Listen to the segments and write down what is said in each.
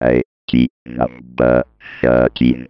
TIT number 13.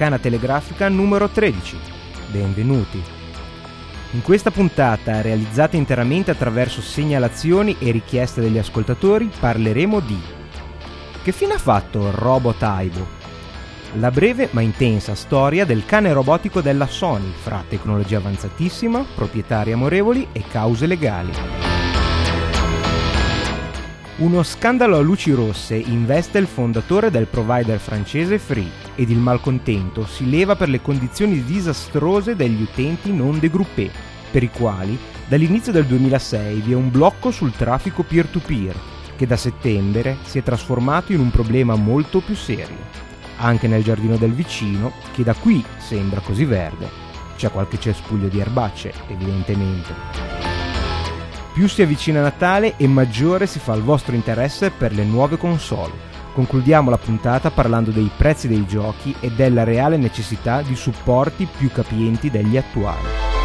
Arcana Telegrafica numero 13. Benvenuti. In questa puntata, realizzata interamente attraverso segnalazioni e richieste degli ascoltatori, parleremo di Che fine ha fatto robot Aibo? La breve ma intensa storia del cane robotico della Sony fra tecnologia avanzatissima, proprietari amorevoli e cause legali. Uno scandalo a luci rosse investe il fondatore del provider francese Free ed il malcontento si leva per le condizioni disastrose degli utenti non degroupé, per i quali dall'inizio del 2006 vi è un blocco sul traffico peer-to-peer che da settembre si è trasformato in un problema molto più serio. Anche nel giardino del vicino, che da qui sembra così verde, c'è qualche cespuglio di erbacce, evidentemente. Più si avvicina Natale e maggiore si fa il vostro interesse per le nuove console. Concludiamo la puntata parlando dei prezzi dei giochi e della reale necessità di supporti più capienti degli attuali.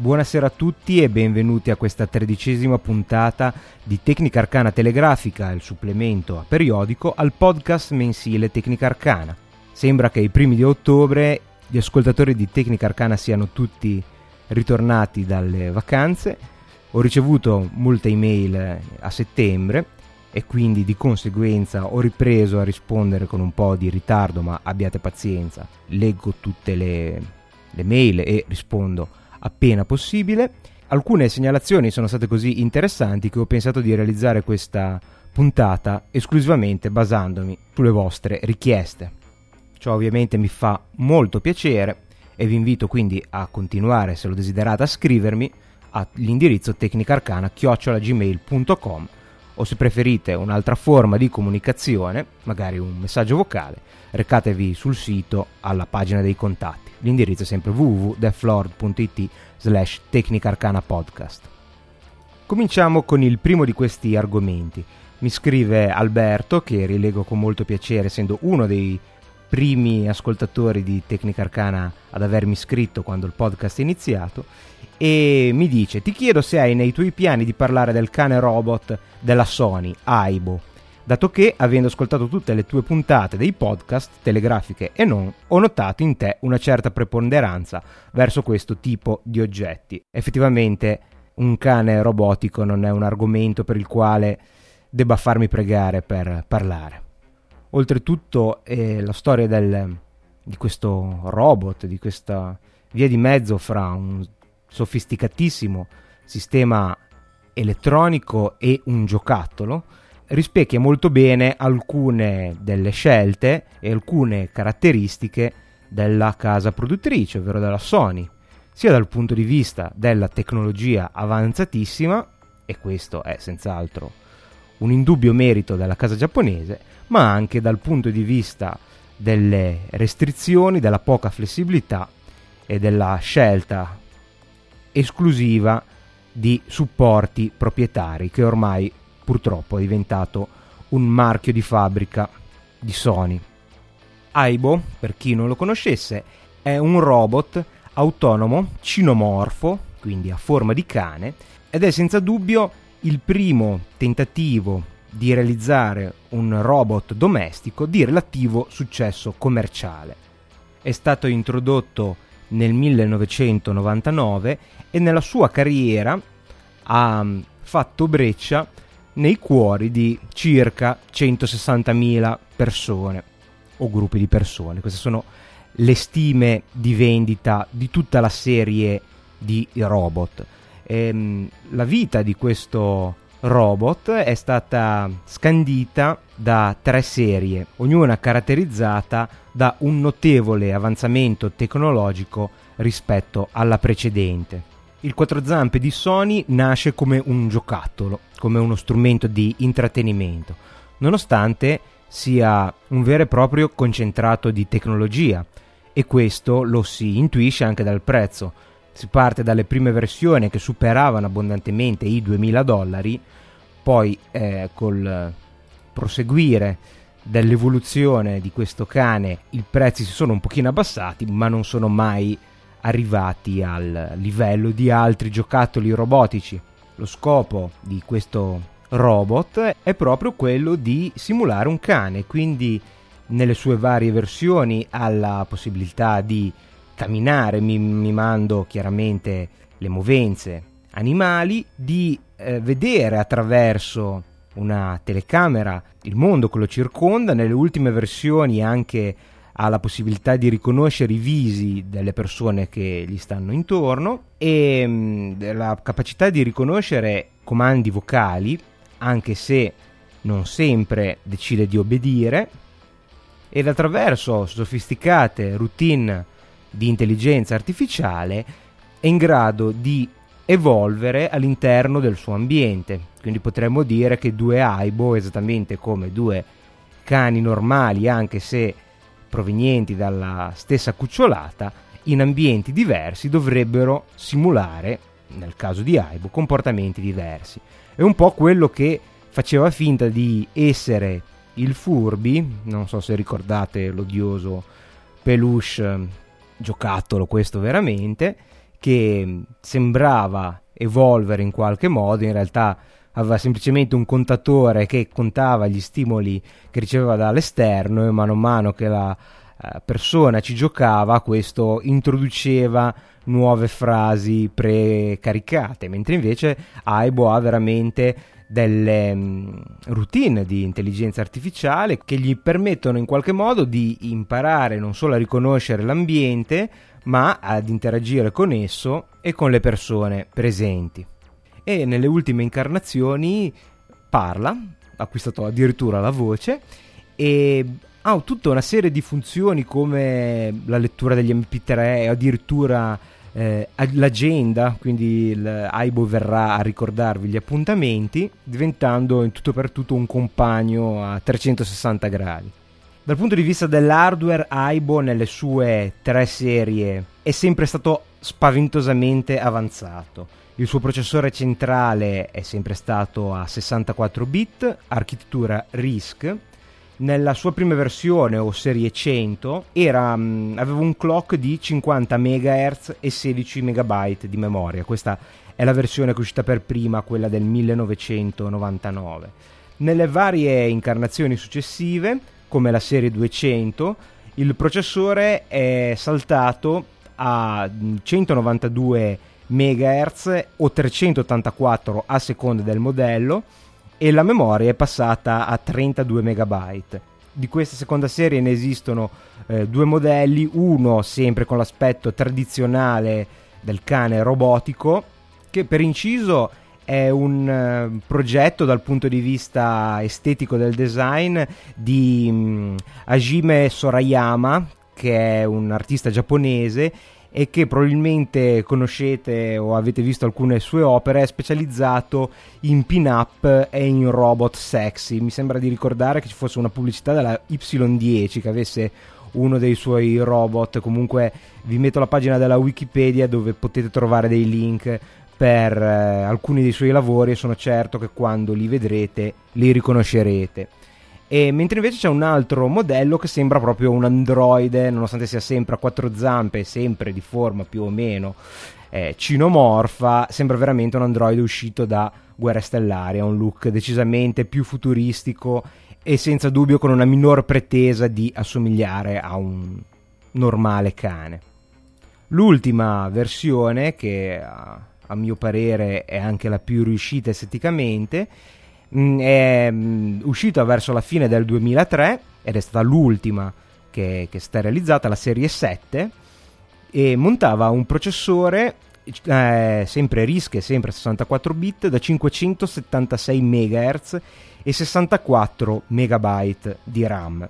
Buonasera a tutti e benvenuti a questa tredicesima puntata di Tecnica Arcana Telegrafica, il supplemento a periodico al podcast mensile Tecnica Arcana. Sembra che ai primi di ottobre gli ascoltatori di Tecnica Arcana siano tutti ritornati dalle vacanze. Ho ricevuto molte email a settembre e quindi di conseguenza ho ripreso a rispondere con un po' di ritardo, ma abbiate pazienza, leggo tutte le, le mail e rispondo appena possibile. Alcune segnalazioni sono state così interessanti che ho pensato di realizzare questa puntata esclusivamente basandomi sulle vostre richieste. Ciò ovviamente mi fa molto piacere e vi invito quindi a continuare, se lo desiderate, a scrivermi all'indirizzo tecnicarcana-gmail.com o se preferite un'altra forma di comunicazione, magari un messaggio vocale, recatevi sul sito alla pagina dei contatti. L'indirizzo è sempre www.deflord.it slash tecnicarcanapodcast. Cominciamo con il primo di questi argomenti. Mi scrive Alberto, che rilego con molto piacere, essendo uno dei primi ascoltatori di Tecnica Arcana ad avermi scritto quando il podcast è iniziato, e mi dice: Ti chiedo se hai nei tuoi piani di parlare del cane robot della Sony, Aibo, dato che, avendo ascoltato tutte le tue puntate dei podcast, telegrafiche e non, ho notato in te una certa preponderanza verso questo tipo di oggetti. Effettivamente un cane robotico non è un argomento per il quale debba farmi pregare per parlare. Oltretutto eh, la storia del, di questo robot, di questa via di mezzo fra un sofisticatissimo sistema elettronico e un giocattolo, rispecchia molto bene alcune delle scelte e alcune caratteristiche della casa produttrice, ovvero della Sony, sia dal punto di vista della tecnologia avanzatissima, e questo è senz'altro un indubbio merito della casa giapponese, ma anche dal punto di vista delle restrizioni, della poca flessibilità e della scelta esclusiva di supporti proprietari che ormai purtroppo è diventato un marchio di fabbrica di Sony. Aibo, per chi non lo conoscesse, è un robot autonomo, cinomorfo, quindi a forma di cane, ed è senza dubbio il primo tentativo di realizzare un robot domestico di relativo successo commerciale. È stato introdotto nel 1999 e nella sua carriera ha fatto breccia nei cuori di circa 160.000 persone o gruppi di persone. Queste sono le stime di vendita di tutta la serie di robot. ehm, la vita di questo robot è stata scandita da tre serie, ognuna caratterizzata da un notevole avanzamento tecnologico rispetto alla precedente. Il quattro zampe di Sony nasce come un giocattolo, come uno strumento di intrattenimento, nonostante sia un vero e proprio concentrato di tecnologia e questo lo si intuisce anche dal prezzo. Si parte dalle prime versioni che superavano abbondantemente i 2000 dollari, poi eh, col proseguire dell'evoluzione di questo cane i prezzi si sono un pochino abbassati, ma non sono mai arrivati al livello di altri giocattoli robotici. Lo scopo di questo robot è proprio quello di simulare un cane, quindi nelle sue varie versioni ha la possibilità di camminare mimando chiaramente le movenze animali, di eh, vedere attraverso una telecamera il mondo che lo circonda, nelle ultime versioni anche ha la possibilità di riconoscere i visi delle persone che gli stanno intorno e mh, mm, la capacità di riconoscere comandi vocali anche se non sempre decide di obbedire, ed attraverso sofisticate routine di intelligenza artificiale è in grado di evolvere all'interno del suo ambiente. Quindi potremmo dire che due Aibo, esattamente come due cani normali, anche se provenienti dalla stessa cucciolata, in ambienti diversi dovrebbero simulare, nel caso di Aibo, comportamenti diversi. È un po' quello che faceva finta di essere il Furby, non so se ricordate l'odioso peluche giocattolo questo veramente, che sembrava evolvere in qualche modo, in realtà aveva semplicemente un contatore che contava gli stimoli che riceveva dall'esterno e mano a mano che la eh, persona ci giocava questo introduceva nuove frasi precaricate, mentre invece Aibo ha veramente delle um, routine di intelligenza artificiale che gli permettono in qualche modo di imparare non solo a riconoscere l'ambiente, ma ad interagire con esso e con le persone presenti. E nelle ultime incarnazioni parla, ha acquistato addirittura la voce e ha tutta una serie di funzioni come la lettura degli MP3 addirittura eh, l'agenda, quindi l'Aibo verrà a ricordarvi gli appuntamenti, diventando in tutto per tutto un compagno a 360 gradi. Dal punto di vista dell'hardware, Aibo nelle sue tre serie è sempre stato spaventosamente avanzato. Il suo processore centrale è sempre stato a 64 bit, architettura RISC, nella sua prima versione o serie 100 era, um, aveva un clock di 50 MHz e 16 MB di memoria. Questa è la versione che è uscita per prima, quella del 1999. Nelle varie incarnazioni successive, come la serie 200, il processore è saltato a 192 MHz o 384 a seconda del modello e la memoria è passata a 32 MB. Di questa seconda serie ne esistono eh, due modelli, uno sempre con l'aspetto tradizionale del cane robotico, che per inciso è un uh, progetto dal punto di vista estetico del design di um, Hajime Sorayama, che è un artista giapponese e che probabilmente conoscete o avete visto alcune sue opere, è specializzato in pin-up e in robot sexy. Mi sembra di ricordare che ci fosse una pubblicità della Y10 che avesse uno dei suoi robot. Comunque vi metto la pagina della Wikipedia dove potete trovare dei link per eh, alcuni dei suoi lavori e sono certo che quando li vedrete li riconoscerete. E mentre invece c'è un altro modello che sembra proprio un androide, nonostante sia sempre a quattro zampe, sempre di forma più o meno eh, cinomorfa, sembra veramente un androide uscito da Guerre Stellari, ha un look decisamente più futuristico e senza dubbio con una minor pretesa di assomigliare a un normale cane. L'ultima versione, che a, mio parere è anche la più riuscita esteticamente, Mm, è mm, uscita verso la fine del 2003 ed è stata l'ultima che, che stata realizzata, la serie 7, e montava un processore eh, sempre RISC, sempre 64 bit, da 576 MHz e 64 MB di RAM.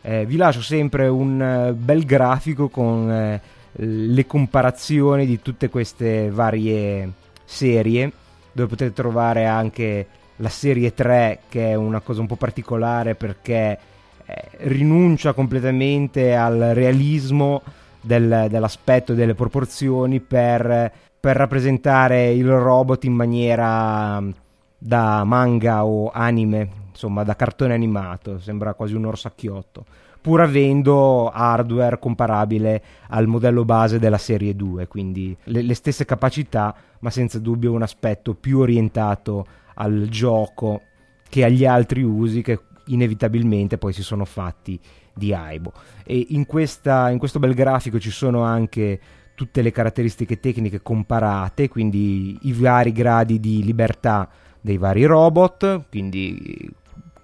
Eh, vi lascio sempre un uh, bel grafico con eh, le comparazioni di tutte queste varie serie, dove potete trovare anche la serie 3, che è una cosa un po' particolare perché eh, rinuncia completamente al realismo del, dell'aspetto e delle proporzioni per, per, rappresentare il robot in maniera mm, da manga o anime, insomma da cartone animato, sembra quasi un orsacchiotto, pur avendo hardware comparabile al modello base della serie 2, quindi le, le stesse capacità, ma senza dubbio un aspetto più orientato al gioco che agli altri usi che inevitabilmente poi si sono fatti di Aibo. E in, questa, in questo bel grafico ci sono anche tutte le caratteristiche tecniche comparate, quindi i vari gradi di libertà dei vari robot, quindi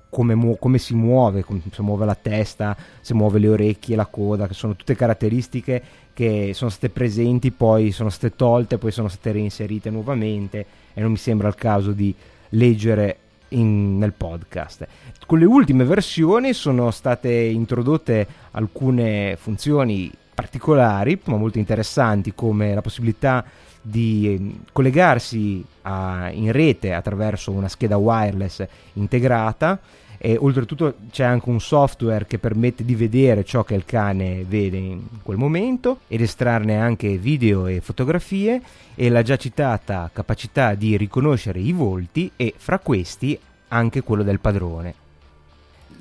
come, mu- come, si muove, come si muove la testa, se muove le orecchie, la coda, che sono tutte caratteristiche che sono state presenti, poi sono state tolte, poi sono state reinserite nuovamente e non mi sembra il caso di leggere in, nel podcast. Con le ultime versioni sono state introdotte alcune funzioni particolari, ma molto interessanti, come la possibilità di ehm, collegarsi a, in rete attraverso una scheda wireless integrata e oltretutto c'è anche un software che permette di vedere ciò che il cane vede in quel momento ed estrarne anche video e fotografie e la già citata capacità di riconoscere i volti e fra questi anche quello del padrone.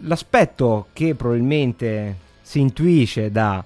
L'aspetto che probabilmente si intuisce da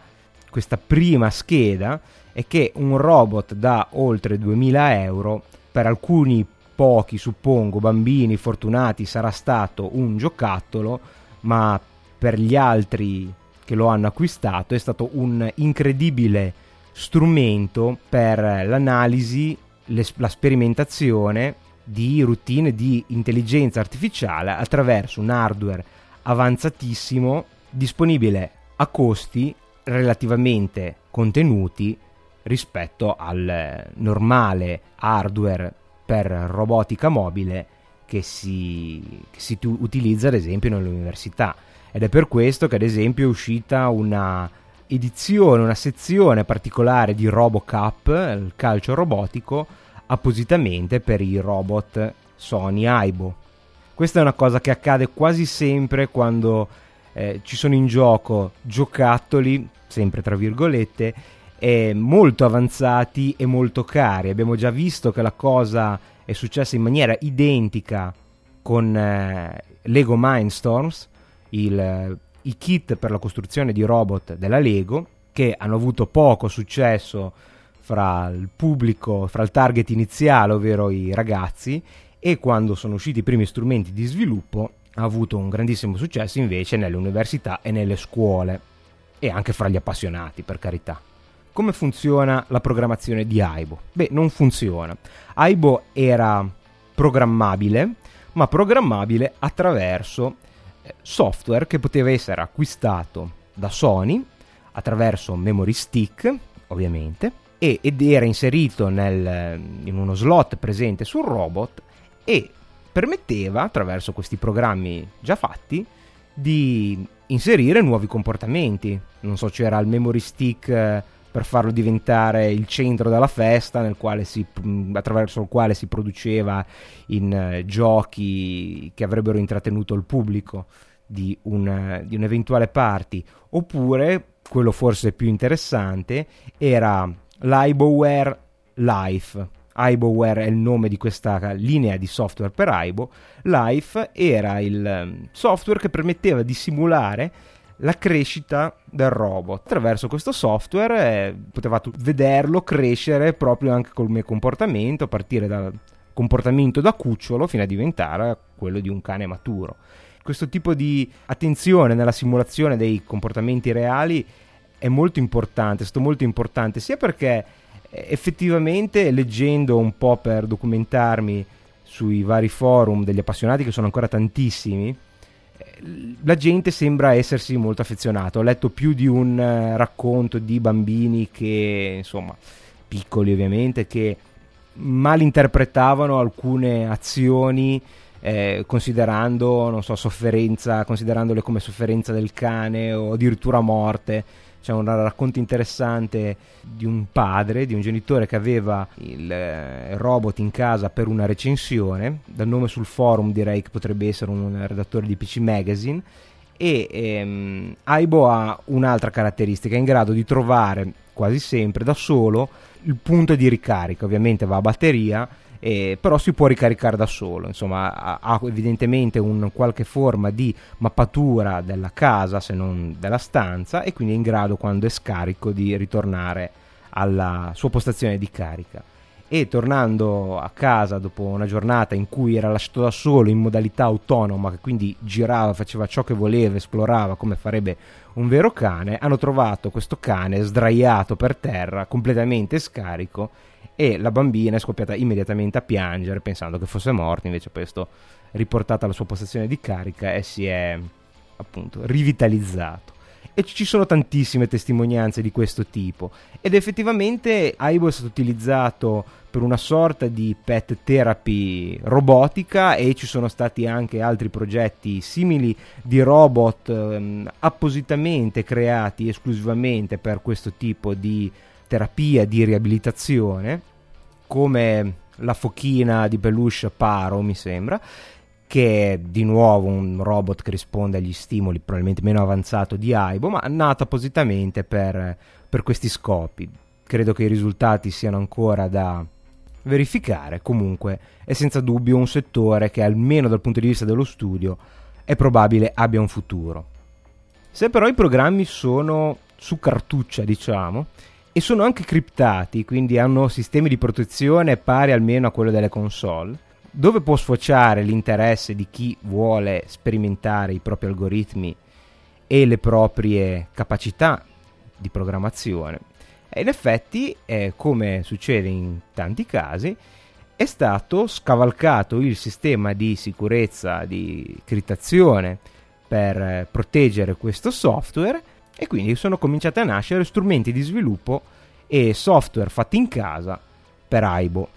questa prima scheda è che un robot da oltre 2000 euro per alcuni pochi, suppongo, bambini fortunati sarà stato un giocattolo, ma per gli altri che lo hanno acquistato è stato un incredibile strumento per l'analisi, la sperimentazione di routine di intelligenza artificiale attraverso un hardware avanzatissimo disponibile a costi relativamente contenuti rispetto al normale hardware per robotica mobile che si, che si tu, utilizza ad esempio nelle università ed è per questo che ad esempio è uscita una edizione, una sezione particolare di RoboCup, il calcio robotico, appositamente per i robot Sony Aibo. Questa è una cosa che accade quasi sempre quando eh, ci sono in gioco giocattoli, sempre tra virgolette, eh, molto avanzati e molto cari. Abbiamo già visto che la cosa è successa in maniera identica con eh, Lego Mindstorms, il, i kit per la costruzione di robot della Lego, che hanno avuto poco successo fra il pubblico, fra il target iniziale, ovvero i ragazzi, e quando sono usciti i primi strumenti di sviluppo ha avuto un grandissimo successo invece nelle università e nelle scuole e anche fra gli appassionati, per carità. Come funziona la programmazione di Aibo? Beh, non funziona. Aibo era programmabile, ma programmabile attraverso eh, software che poteva essere acquistato da Sony attraverso memory stick, ovviamente, ed era inserito nel, in uno slot presente sul robot e permetteva, attraverso questi programmi già fatti, di inserire nuovi comportamenti. Non so, c'era il memory stick eh, per farlo diventare il centro della festa si, attraverso il quale si produceva in uh, giochi che avrebbero intrattenuto il pubblico di, un, di un'eventuale party. Oppure quello forse più interessante era l'Iboware Life. Iboware è il nome di questa linea di software per Ibo Life era il software che permetteva di simulare la crescita del robot. Attraverso questo software eh, potevate vederlo crescere proprio anche col mio comportamento, a partire dal comportamento da cucciolo fino a diventare quello di un cane maturo. Questo tipo di attenzione nella simulazione dei comportamenti reali è molto importante, è stato molto importante sia perché eh, effettivamente leggendo un po' per documentarmi sui vari forum degli appassionati che sono ancora tantissimi la gente sembra essersi molto affezionata. Ho letto più di un uh, racconto di bambini che, insomma, piccoli ovviamente, che malinterpretavano alcune azioni eh, considerando, non so, sofferenza, considerandole come sofferenza del cane o addirittura morte. C'è un racconto interessante di un padre, di un genitore che aveva il eh, robot in casa per una recensione, dal nome sul forum direi che potrebbe essere un redattore di PC Magazine, e ehm, Aibo ha un'altra caratteristica, è in grado di trovare quasi sempre da solo il punto di ricarica, ovviamente va a batteria, eh, però si può ricaricare da solo, insomma ha, ha, evidentemente un qualche forma di mappatura della casa se non della stanza e quindi è in grado quando è scarico di ritornare alla sua postazione di carica. E tornando a casa dopo una giornata in cui era lasciato da solo in modalità autonoma, che quindi girava, faceva ciò che voleva, esplorava come farebbe un vero cane, hanno trovato questo cane sdraiato per terra, completamente scarico e la bambina è scoppiata immediatamente a piangere pensando che fosse morto, invece poi è stato alla sua postazione di carica e si è appunto rivitalizzato. E ci sono tantissime testimonianze di questo tipo. Ed effettivamente Aibo è stato utilizzato per una sorta di pet therapy robotica e ci sono stati anche altri progetti simili di robot ehm, appositamente creati esclusivamente per questo tipo di terapia di riabilitazione come la fochina di peluche Paro mi sembra che è di nuovo un robot che risponde agli stimoli probabilmente meno avanzato di Aibo, ma nato appositamente per, per questi scopi. Credo che i risultati siano ancora da verificare, comunque è senza dubbio un settore che almeno dal punto di vista dello studio è probabile abbia un futuro. Se però i programmi sono su cartuccia, diciamo, e sono anche criptati, quindi hanno sistemi di protezione pari almeno a quello delle console, dove può sfociare l'interesse di chi vuole sperimentare i propri algoritmi e le proprie capacità di programmazione. E in effetti, eh, come succede in tanti casi, è stato scavalcato il sistema di sicurezza di criptazione per eh, proteggere questo software e quindi sono cominciati a nascere strumenti di sviluppo e software fatti in casa per Aibo.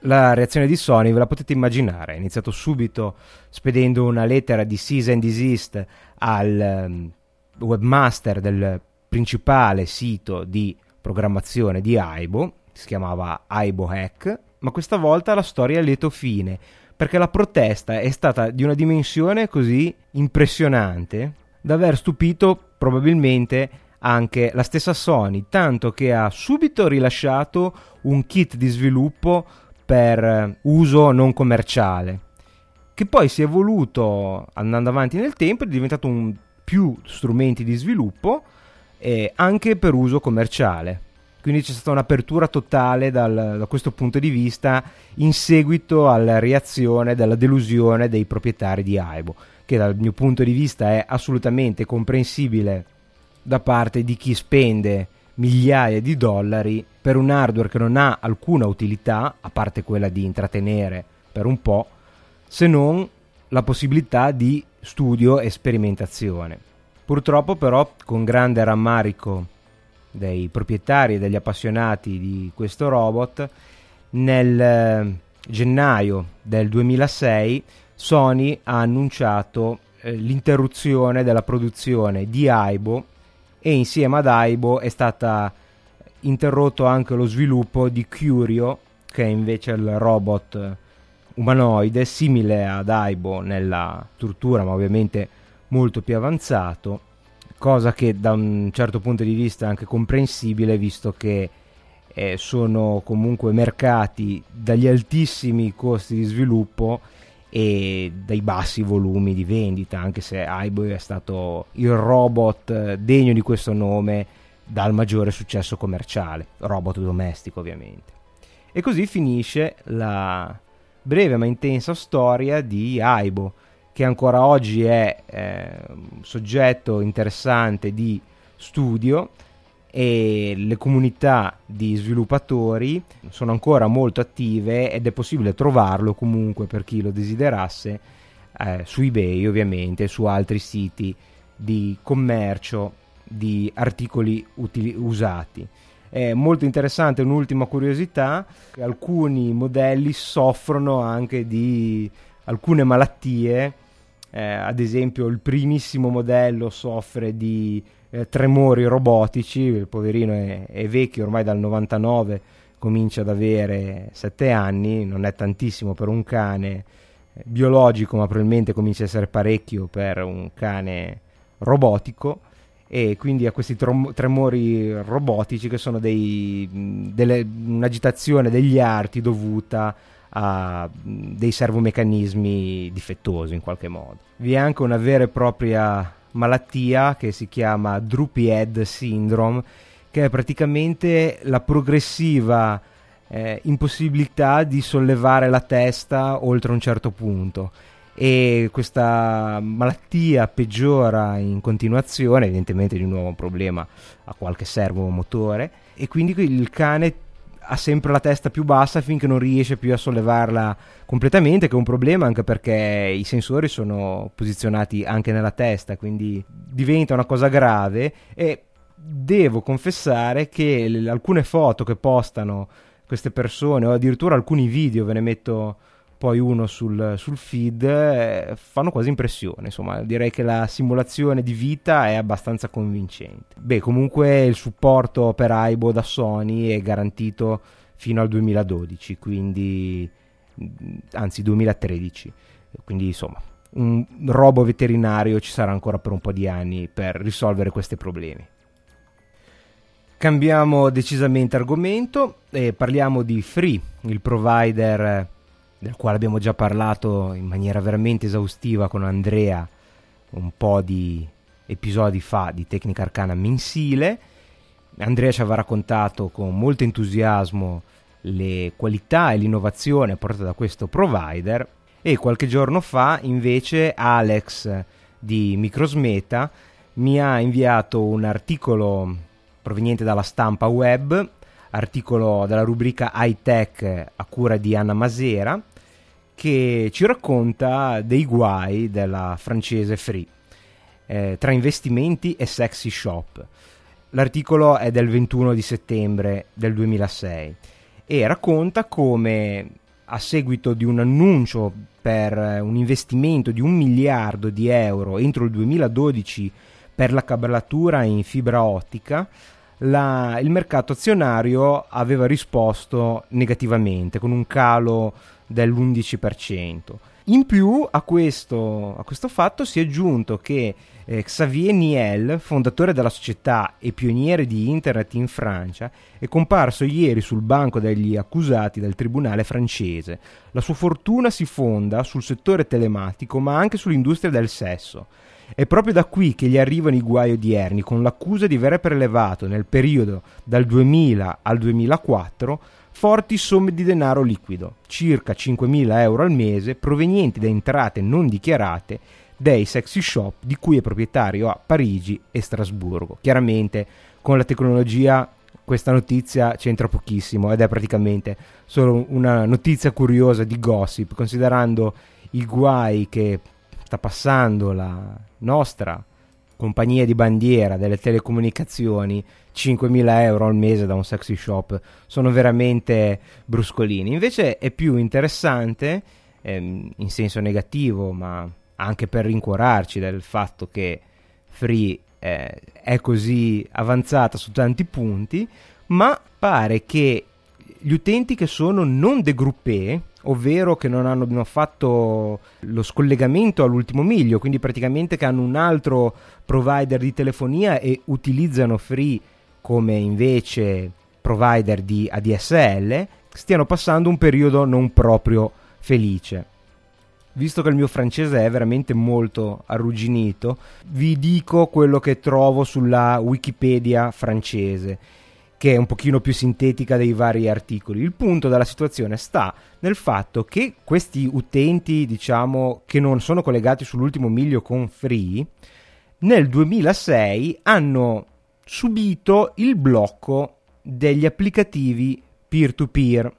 La reazione di Sony ve la potete immaginare, è iniziato subito spedendo una lettera di cease and desist al um, webmaster del principale sito di programmazione di Aibo, si chiamava Aibo Hack, ma questa volta la storia è a lieto fine, perché la protesta è stata di una dimensione così impressionante da aver stupito probabilmente anche la stessa Sony, tanto che ha subito rilasciato un kit di sviluppo per eh, uso non commerciale, che poi si è evoluto andando avanti nel tempo è diventato un più strumenti di sviluppo eh, anche per uso commerciale. Quindi c'è stata un'apertura totale dal, da questo punto di vista in seguito alla reazione della delusione dei proprietari di Aibo, che dal mio punto di vista è assolutamente comprensibile da parte di chi spende migliaia di dollari per un hardware che non ha alcuna utilità, a parte quella di intrattenere per un po', se non la possibilità di studio e sperimentazione. Purtroppo però, con grande rammarico dei proprietari e degli appassionati di questo robot, nel eh, gennaio del 2006 Sony ha annunciato eh, l'interruzione della produzione di Aibo e insieme ad Aibo è stata interrotto anche lo sviluppo di Curio che è invece il robot umanoide simile ad Aibo nella struttura ma ovviamente molto più avanzato cosa che da un certo punto di vista è anche comprensibile visto che eh, sono comunque mercati dagli altissimi costi di sviluppo e dai bassi volumi di vendita, anche se Aiboy è stato il robot eh, degno di questo nome dal maggiore successo commerciale, robot domestico ovviamente. E così finisce la breve ma intensa storia di Aibo, che ancora oggi è eh, un soggetto interessante di studio e le comunità di sviluppatori sono ancora molto attive ed è possibile trovarlo comunque per chi lo desiderasse eh, su eBay ovviamente su altri siti di commercio di articoli utili- usati. È molto interessante, un'ultima curiosità, alcuni modelli soffrono anche di alcune malattie, eh, ad esempio il primissimo modello soffre di eh, tremori robotici, il poverino è, è vecchio ormai dal 99, comincia ad avere 7 anni, non è tantissimo per un cane eh, biologico, ma probabilmente comincia a essere parecchio per un cane robotico e quindi ha questi trom- tremori robotici che sono dei, delle, un'agitazione degli arti dovuta a dei servomeccanismi difettosi in qualche modo. Vi è anche una vera e propria malattia che si chiama Droopy Head Syndrome, che è praticamente la progressiva eh, impossibilità di sollevare la testa oltre un certo punto. E questa malattia peggiora in continuazione, evidentemente di nuovo un problema a qualche servo motore e quindi il cane ha sempre la testa più bassa finché non riesce più a sollevarla completamente, che è un problema anche perché i sensori sono posizionati anche nella testa, quindi diventa una cosa grave. E devo confessare che le, alcune foto che postano queste persone o addirittura alcuni video ve ne metto poi uno sul, sul feed, eh, fanno quasi impressione. Insomma, direi che la simulazione di vita è abbastanza convincente. Beh, comunque il supporto per Aibo da Sony è garantito fino al 2012, quindi anzi 2013. Quindi insomma, un robo veterinario ci sarà ancora per un po' di anni per risolvere questi problemi. Cambiamo decisamente argomento e parliamo di Free, il provider del quale abbiamo già parlato in maniera veramente esaustiva con Andrea un po' di episodi fa di Tecnica Arcana mensile. Andrea ci aveva raccontato con molto entusiasmo le qualità e l'innovazione portate da questo provider e qualche giorno fa invece Alex di Microsmeta mi ha inviato un articolo proveniente dalla stampa web articolo della rubrica High Tech a cura di Anna Masera, che ci racconta dei guai della francese Free eh, tra investimenti e sexy shop. L'articolo è del 21 di settembre del 2006 e racconta come a seguito di un annuncio per un investimento di un miliardo di euro entro il 2012 per la cablatura in fibra ottica, la, il mercato azionario aveva risposto negativamente con un calo dell'11%. In più a questo, a questo fatto si è aggiunto che eh, Xavier Niel, fondatore della società e pioniere di Internet in Francia, è comparso ieri sul banco degli accusati del tribunale francese. La sua fortuna si fonda sul settore telematico ma anche sull'industria del sesso. È proprio da qui che gli arrivano i guai odierni, con l'accusa di aver prelevato nel periodo dal 2000 al 2004 forti somme di denaro liquido, circa 5.000 euro al mese, provenienti da entrate non dichiarate dei sexy shop di cui è proprietario a Parigi e Strasburgo. Chiaramente con la tecnologia questa notizia c'entra pochissimo ed è praticamente solo una notizia curiosa di gossip, considerando i guai che sta passando la nostra compagnia di bandiera delle telecomunicazioni 5.000 euro al mese da un sexy shop. Sono veramente bruscolini. Invece è più interessante ehm, in senso negativo ma anche per rincuorarci del fatto che Free eh, è così avanzata su tanti punti ma pare che gli utenti che sono non degruppé ovvero che non hanno fatto lo scollegamento all'ultimo miglio, quindi praticamente che hanno un altro provider di telefonia e utilizzano Free come invece provider di ADSL, stiano passando un periodo non proprio felice. Visto che il mio francese è veramente molto arrugginito, vi dico quello che trovo sulla Wikipedia francese che è un pochino più sintetica dei vari articoli. Il punto della situazione sta nel fatto che questi utenti, diciamo, che non sono collegati sull'ultimo miglio con Free, nel 2006 hanno subito il blocco degli applicativi peer-to-peer,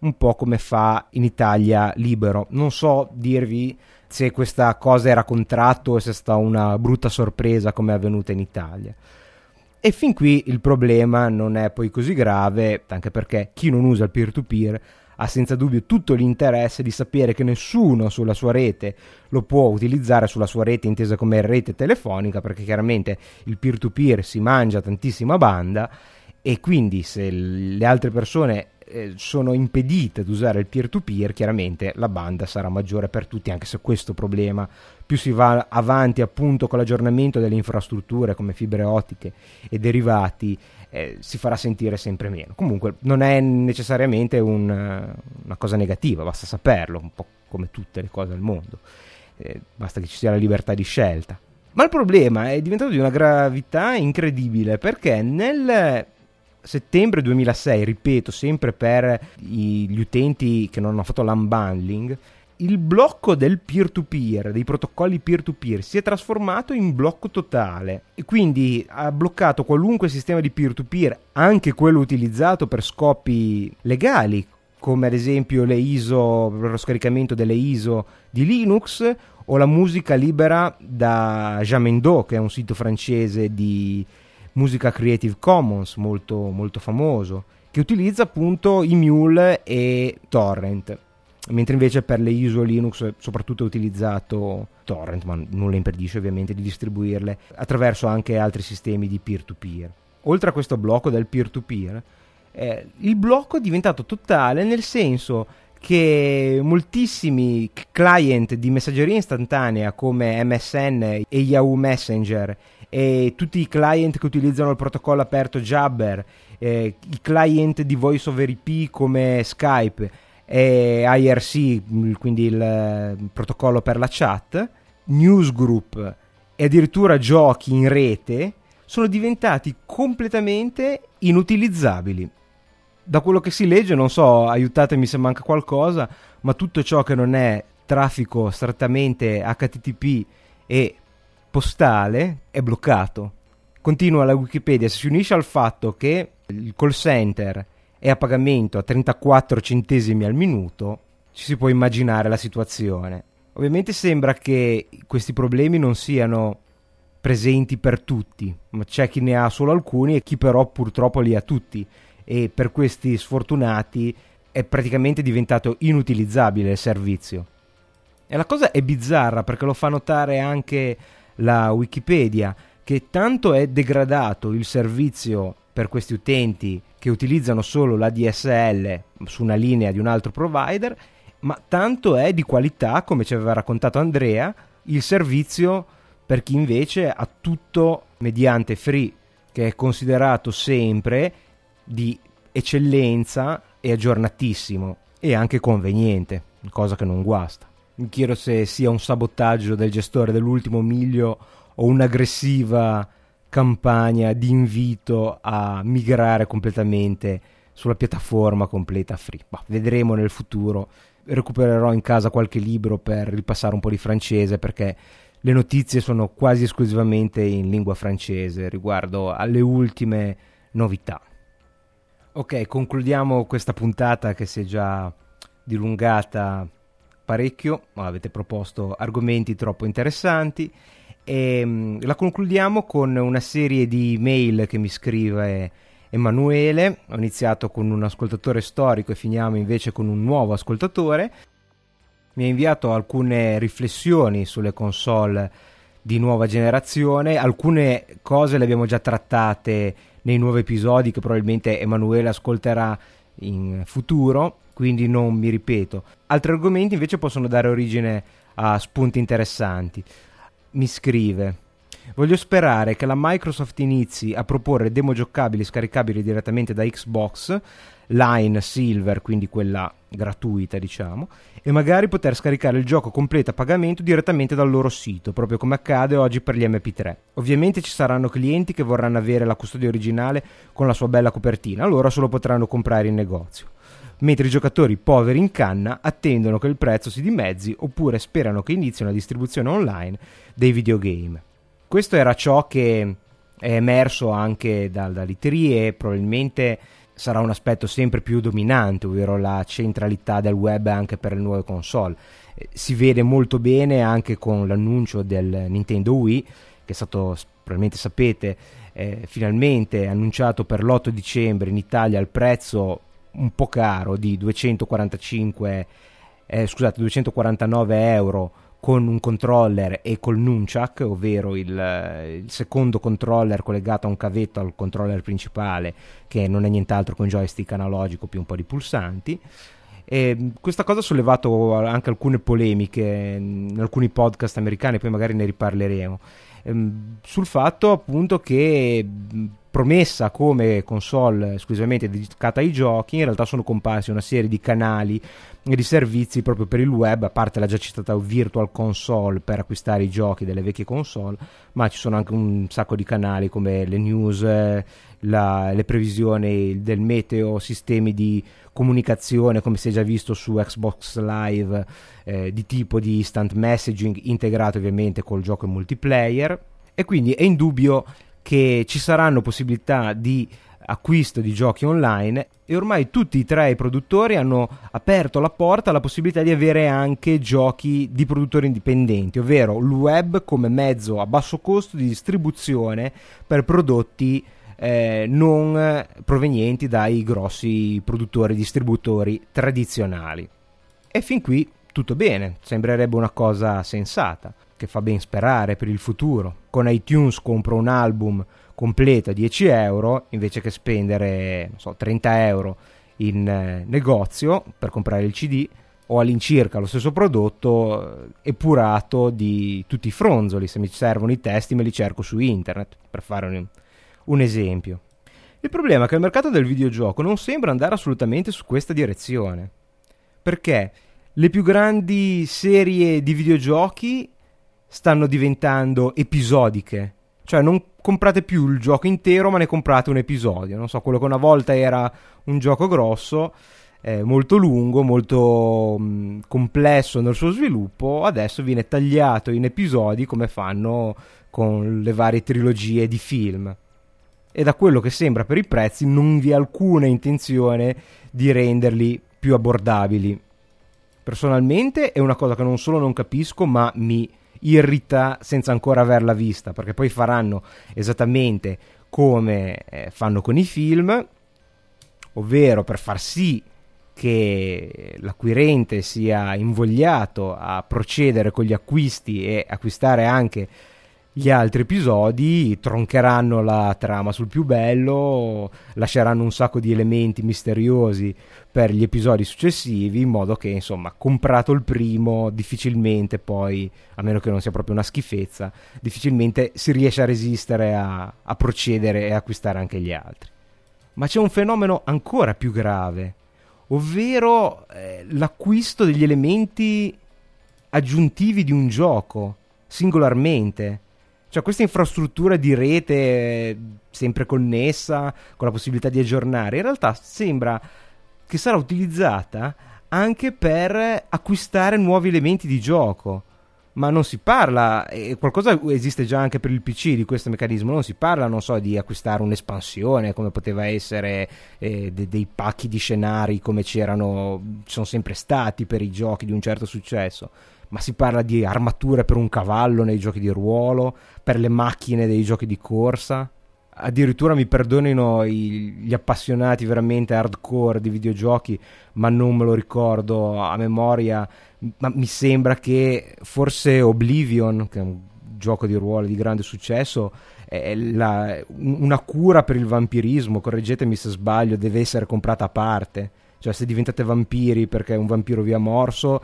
un po' come fa in Italia Libero. Non so dirvi se questa cosa era contratto o se è stata una brutta sorpresa come è avvenuta in Italia E fin qui il problema non è poi così grave, anche perché chi non usa il peer-to-peer ha senza dubbio tutto l'interesse di sapere che nessuno sulla sua rete lo può utilizzare sulla sua rete intesa come rete telefonica, perché chiaramente il peer-to-peer si mangia tantissima banda e quindi se le altre persone eh, sono impedite ad usare il peer-to-peer, chiaramente la banda sarà maggiore per tutti, anche se questo problema più si va avanti appunto con l'aggiornamento delle infrastrutture come fibre ottiche e derivati, eh, si farà sentire sempre meno. Comunque non è necessariamente un, una cosa negativa, basta saperlo, un po' come tutte le cose al mondo, eh, basta che ci sia la libertà di scelta. Ma il problema è diventato di una gravità incredibile perché nel settembre 2006, ripeto, sempre per gli utenti che non hanno fatto l'unbundling, il blocco del peer-to-peer, dei protocolli peer-to-peer, si è trasformato in blocco totale e quindi ha bloccato qualunque sistema di peer-to-peer, anche quello utilizzato per scopi legali, come ad esempio le ISO, lo scaricamento delle ISO di Linux o la musica libera da Jamendo, che è un sito francese di musica Creative Commons molto, molto famoso, che utilizza appunto i mule e torrent. Mentre invece per le ISO Linux soprattutto è utilizzato torrent, ma nulla impedisce ovviamente di distribuirle attraverso anche altri sistemi di peer-to-peer. Oltre a questo blocco del peer-to-peer, eh, il blocco è diventato totale nel senso che moltissimi client di messaggeria istantanea come MSN e Yahoo Messenger e tutti i client che utilizzano il protocollo aperto Jabber, eh, i client di voice over IP come Skype e IRC, quindi il, il protocollo per la chat, newsgroup e addirittura giochi in rete sono diventati completamente inutilizzabili. Da quello che si legge, non so, aiutatemi se manca qualcosa, ma tutto ciò che non è traffico strettamente HTTP e postale è bloccato. Continua la Wikipedia, si unisce al fatto che il call center è a pagamento a 34 centesimi al minuto, ci si può immaginare la situazione. Ovviamente sembra che questi problemi non siano presenti per tutti, ma c'è chi ne ha solo alcuni e chi però purtroppo li ha tutti e per questi sfortunati è praticamente diventato inutilizzabile il servizio. E la cosa è bizzarra perché lo fa notare anche la Wikipedia, che tanto è degradato il servizio per questi utenti che utilizzano solo la DSL su una linea di un altro provider, ma tanto è di qualità, come ci aveva raccontato Andrea, il servizio per chi invece ha tutto mediante free, che è considerato sempre di eccellenza e aggiornatissimo e anche conveniente, cosa che non guasta. Mi chiedo se sia un sabotaggio del gestore dell'ultimo miglio o un'aggressiva campagna di invito a migrare completamente sulla piattaforma completa free. Bah, vedremo nel futuro. Recupererò in casa qualche libro per ripassare un po' di francese perché le notizie sono quasi esclusivamente in lingua francese riguardo alle ultime novità. Ok, concludiamo questa puntata che si è già dilungata parecchio, avete proposto argomenti troppo interessanti e mm, la concludiamo con una serie di mail che mi scrive Emanuele, ho iniziato con un ascoltatore storico e finiamo invece con un nuovo ascoltatore, mi ha inviato alcune riflessioni sulle console di nuova generazione, alcune cose le abbiamo già trattate nei nuovi episodi che probabilmente Emanuele ascolterà in futuro quindi non mi ripeto. Altri argomenti invece possono dare origine a spunti interessanti. Mi scrive. Voglio sperare che la Microsoft inizi a proporre demo giocabili scaricabili direttamente da Xbox, Line Silver, quindi quella gratuita diciamo, e magari poter scaricare il gioco completo a pagamento direttamente dal loro sito, proprio come accade oggi per gli MP3. Ovviamente ci saranno clienti che vorranno avere la custodia originale con la sua bella copertina, allora solo potranno comprare in negozio mentre i giocatori poveri in canna attendono che il prezzo si dimezzi oppure sperano che inizi una distribuzione online dei videogame. Questo era ciò che è emerso anche dall'I3 e probabilmente sarà un aspetto sempre più dominante, ovvero la centralità del web anche per le nuove console. Eh, si vede molto bene anche con l'annuncio del Nintendo Wii che è stato, probabilmente sapete, eh, finalmente annunciato per l'8 dicembre in Italia al prezzo un po' caro di 245 eh, scusate 249 euro con un controller e col nunchuck, ovvero il, il, secondo controller collegato a un cavetto al controller principale, che non è nient'altro che un joystick analogico più un po' di pulsanti. E questa cosa ha sollevato anche alcune polemiche in alcuni podcast americani, poi magari ne riparleremo. Ehm, sul fatto appunto che promessa come console esclusivamente dedicata ai giochi, in realtà sono comparsi una serie di canali e di servizi proprio per il web, a parte la già citata Virtual Console per acquistare i giochi delle vecchie console, ma ci sono anche un sacco di canali come le news, la, le previsioni del meteo, sistemi di comunicazione come si è già visto su Xbox Live eh, di tipo di instant messaging integrato ovviamente col gioco in multiplayer. E quindi è indubbio che ci saranno possibilità di acquisto di giochi online e ormai tutti e tre i produttori hanno aperto la porta alla possibilità di avere anche giochi di produttori indipendenti, ovvero il web come mezzo a basso costo di distribuzione per prodotti eh, non provenienti dai grossi produttori distributori tradizionali. E fin qui tutto bene, sembrerebbe una cosa sensata che fa ben sperare per il futuro. Con iTunes compro un album completo a 10 euro invece che spendere so, 30 euro in eh, negozio per comprare il CD o all'incirca lo stesso prodotto eh, epurato di tutti i fronzoli. Se mi servono i testi me li cerco su internet per fare un, un esempio. Il problema è che il mercato del videogioco non sembra andare assolutamente su questa direzione. Perché le più grandi serie di videogiochi stanno diventando episodiche. Cioè non comprate più il gioco intero, ma ne comprate un episodio. Non so, quello che una volta era un gioco grosso, eh, molto lungo, molto mh, mm, complesso nel suo sviluppo, adesso viene tagliato in episodi come fanno con le varie trilogie di film. E da quello che sembra per i prezzi non vi è alcuna intenzione di renderli più abbordabili. Personalmente è una cosa che non solo non capisco, ma mi irrita senza ancora averla vista, perché poi faranno esattamente come eh, fanno con i film, ovvero per far sì che l'acquirente sia invogliato a procedere con gli acquisti e acquistare anche gli altri episodi troncheranno la trama sul più bello, lasceranno un sacco di elementi misteriosi per gli episodi successivi, in modo che, insomma, comprato il primo, difficilmente poi, a meno che non sia proprio una schifezza, difficilmente si riesce a resistere a, a procedere e acquistare anche gli altri. Ma c'è un fenomeno ancora più grave, ovvero eh, l'acquisto degli elementi aggiuntivi di un gioco singolarmente cioè questa infrastruttura di rete sempre connessa, con la possibilità di aggiornare, in realtà sembra che sarà utilizzata anche per acquistare nuovi elementi di gioco. Ma non si parla, e qualcosa esiste già anche per il PC di questo meccanismo, non si parla, non so, di acquistare un'espansione come poteva essere eh, de- dei pacchi di scenari come c'erano, sono sempre stati per i giochi di un certo successo ma si parla di armature per un cavallo nei giochi di ruolo, per le macchine dei giochi di corsa. Addirittura mi perdonino i, gli appassionati veramente hardcore di videogiochi, ma non me lo ricordo a memoria. Ma mi sembra che forse Oblivion, che è un gioco di ruolo di grande successo, la, una cura per il vampirismo, correggetemi se sbaglio, deve essere comprata a parte. Cioè, se diventate vampiri perché un vampiro vi ha morso,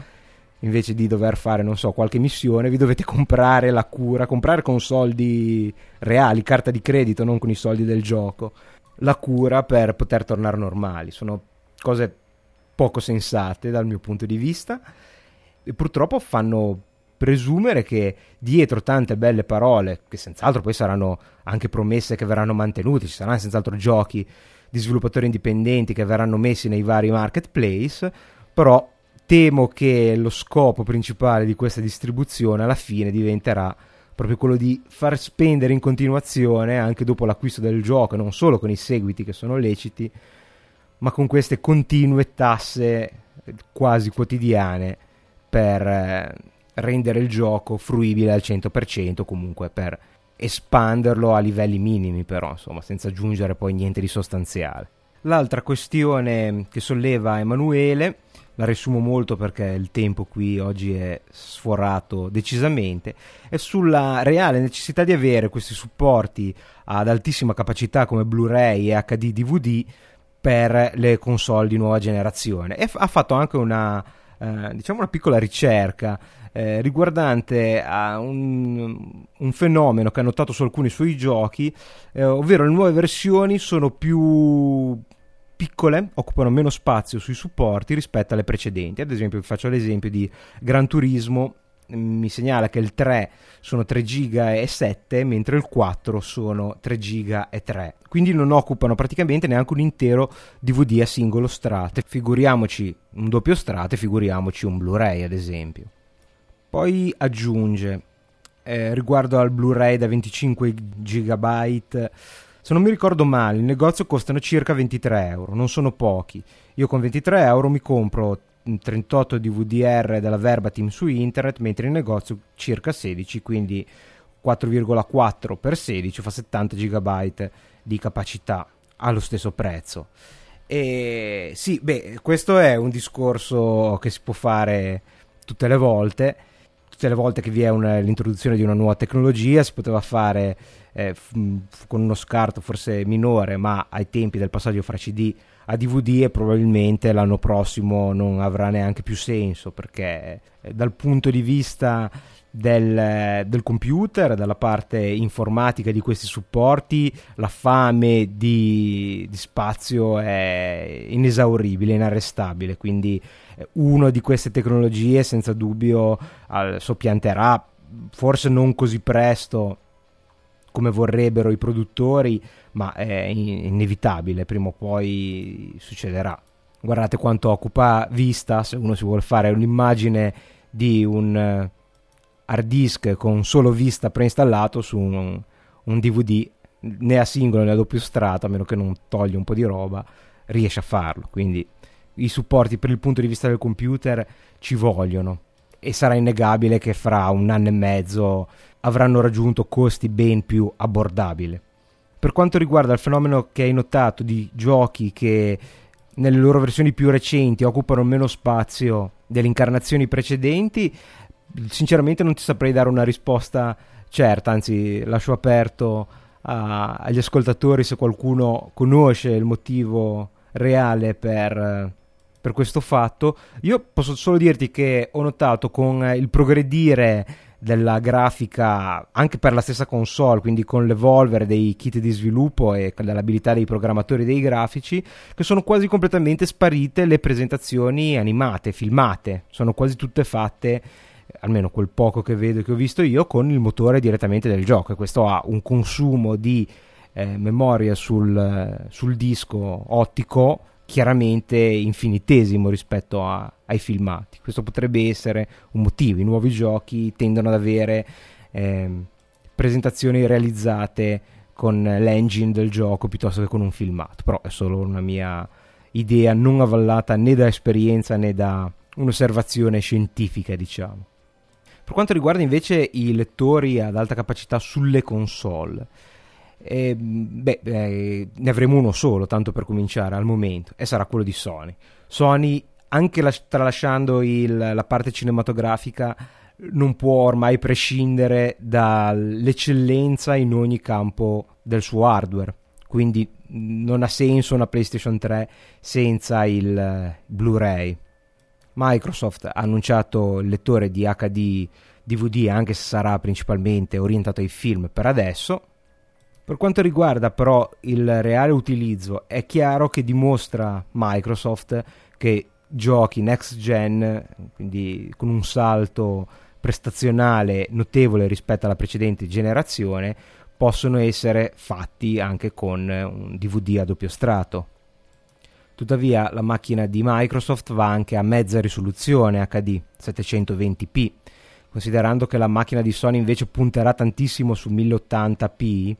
invece di dover fare, non so, qualche missione, vi dovete comprare la cura, comprare con soldi reali, carta di credito, non con i soldi del gioco, la cura per poter tornare normali. Sono cose poco sensate dal mio punto di vista e purtroppo fanno presumere che dietro tante belle parole, che senz'altro poi saranno anche promesse che verranno mantenute, ci saranno senz'altro giochi di sviluppatori indipendenti che verranno messi nei vari marketplace, però temo che lo scopo principale di questa distribuzione alla fine diventerà proprio quello di far spendere in continuazione anche dopo l'acquisto del gioco, non solo con i seguiti che sono leciti, ma con queste continue tasse quasi quotidiane per eh, rendere il gioco fruibile al 100%, comunque per espanderlo a livelli minimi però, insomma, senza aggiungere poi niente di sostanziale. L'altra questione che solleva Emanuele, la riassumo molto perché il tempo qui oggi è sforato decisamente, è sulla reale necessità di avere questi supporti ad altissima capacità come Blu-ray e HD DVD per le console di nuova generazione. E f- ha fatto anche una, eh, diciamo una piccola ricerca eh, riguardante a un, un, fenomeno che ha notato su alcuni suoi giochi, eh, ovvero le nuove versioni sono più piccole, occupano meno spazio sui supporti rispetto alle precedenti. Ad esempio, vi faccio l'esempio di Gran Turismo. Mi segnala che il 3 sono 3 giga e 7 mentre il 4 sono 3 giga e 3 quindi non occupano praticamente neanche un intero DVD a singolo strate. Figuriamoci un doppio strate figuriamoci un Blu-ray ad esempio. Poi aggiunge eh, riguardo al Blu-ray da 25 GB se non mi ricordo male, il negozio costano circa 23 euro, non sono pochi. Io con 23 euro mi compro 38 DVDR della Verbatim su internet, mentre in negozio circa 16, quindi 4,4 per 16 fa 70 GB di capacità allo stesso prezzo. E sì, beh, questo è un discorso che si può fare tutte le volte. Tutte le volte che vi è una, l'introduzione di una nuova tecnologia si poteva fare eh, f- con uno scarto forse minore, ma ai tempi del passaggio fra CD a DVD e probabilmente l'anno prossimo non avrà neanche più senso perché eh, dal punto di vista del, del, computer, dalla parte informatica di questi supporti, la fame di, di spazio è inesauribile, inarrestabile. Quindi una di queste tecnologie senza dubbio soppianterà, forse non così presto come vorrebbero i produttori, ma è inevitabile, prima o poi succederà. Guardate quanto occupa Vista, se uno si vuole fare un'immagine di un eh, hard disk con solo Vista preinstallato su un, un DVD, né a singolo né a doppio strato, a meno che non togli un po' di roba, riesce a farlo. Quindi i supporti per il punto di vista del computer ci vogliono e sarà innegabile che fra un anno e mezzo avranno raggiunto costi ben più abbordabili. Per quanto riguarda il fenomeno che hai notato di giochi che nelle loro versioni più recenti occupano meno spazio delle incarnazioni precedenti, sinceramente non ti saprei dare una risposta certa, anzi lascio aperto a, agli ascoltatori se qualcuno conosce il motivo reale per, per questo fatto. Io posso solo dirti che ho notato con il progredire della grafica anche per la stessa console, quindi con l'evolvere dei kit di sviluppo e dell'abilità dei programmatori dei grafici, che sono quasi completamente sparite le presentazioni animate, filmate, sono quasi tutte fatte almeno quel poco che vedo che ho visto io con il motore direttamente del gioco e questo ha un consumo di eh, memoria sul, sul disco ottico chiaramente infinitesimo rispetto a, ai filmati. Questo potrebbe essere un motivo. I nuovi giochi tendono ad avere eh, presentazioni realizzate con l'engine del gioco piuttosto che con un filmato. Però è solo una mia idea non avvallata né da esperienza né da un'osservazione scientifica, diciamo. Per quanto riguarda invece i lettori ad alta capacità sulle console, e, beh, eh, ne avremo uno solo, tanto per cominciare al momento, e sarà quello di Sony. Sony, anche las- tralasciando il, la parte cinematografica, non può ormai prescindere dall'eccellenza in ogni campo del suo hardware. Quindi non ha senso una PlayStation 3 senza il uh, Blu-ray. Microsoft ha annunciato il lettore di HD DVD, anche se sarà principalmente orientato ai film per adesso, per quanto riguarda però il reale utilizzo, è chiaro che dimostra Microsoft che giochi next gen, quindi con un salto prestazionale notevole rispetto alla precedente generazione, possono essere fatti anche con un DVD a doppio strato. Tuttavia la macchina di Microsoft va anche a mezza risoluzione HD 720p, considerando che la macchina di Sony invece punterà tantissimo su 1080p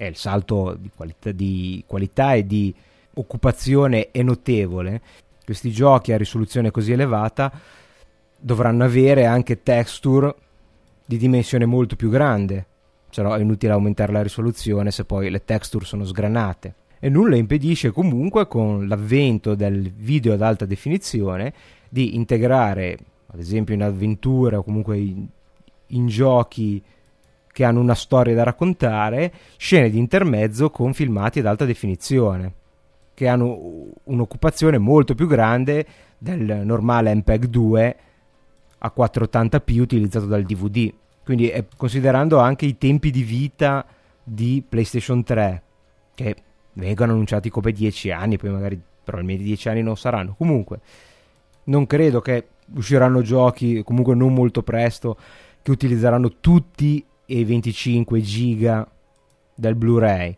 e il salto di qualità, di qualità e di occupazione è notevole. Questi giochi a risoluzione così elevata dovranno avere anche texture di dimensione molto più grande se no è inutile aumentare la risoluzione se poi le texture sono sgranate. E nulla impedisce comunque con l'avvento del video ad alta definizione di integrare, ad esempio in avventure o comunque in, in giochi che hanno una storia da raccontare, scene di intermezzo con filmati ad alta definizione, che hanno un'occupazione molto più grande del normale MPEG 2 a 480p utilizzato dal DVD. Quindi eh, considerando anche i tempi di vita di PlayStation 3, che vengono annunciati come 10 anni, poi magari probabilmente 10 anni non saranno. Comunque, non credo che usciranno giochi, comunque non molto presto, che utilizzeranno tutti i 25 giga del Blu-ray.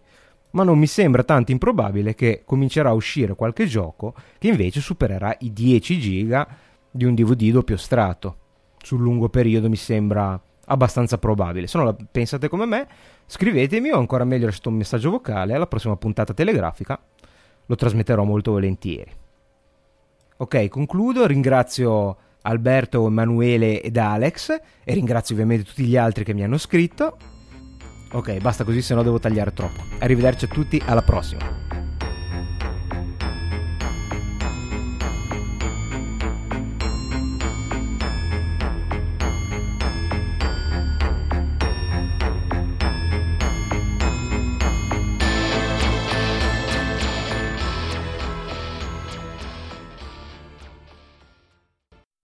Ma non mi sembra tanto improbabile che comincerà a uscire qualche gioco che invece supererà i 10 giga di un DVD doppio strato. Sul lungo periodo mi sembra abbastanza probabile. Se non la pensate come me, scrivetemi o ancora meglio lasciate un messaggio vocale alla prossima puntata telegrafica. Lo trasmetterò molto volentieri. Ok, concludo, ringrazio Alberto, Emanuele ed Alex e ringrazio ovviamente tutti gli altri che mi hanno scritto. Ok, basta così, se no devo tagliare troppo. Arrivederci a tutti, alla prossima.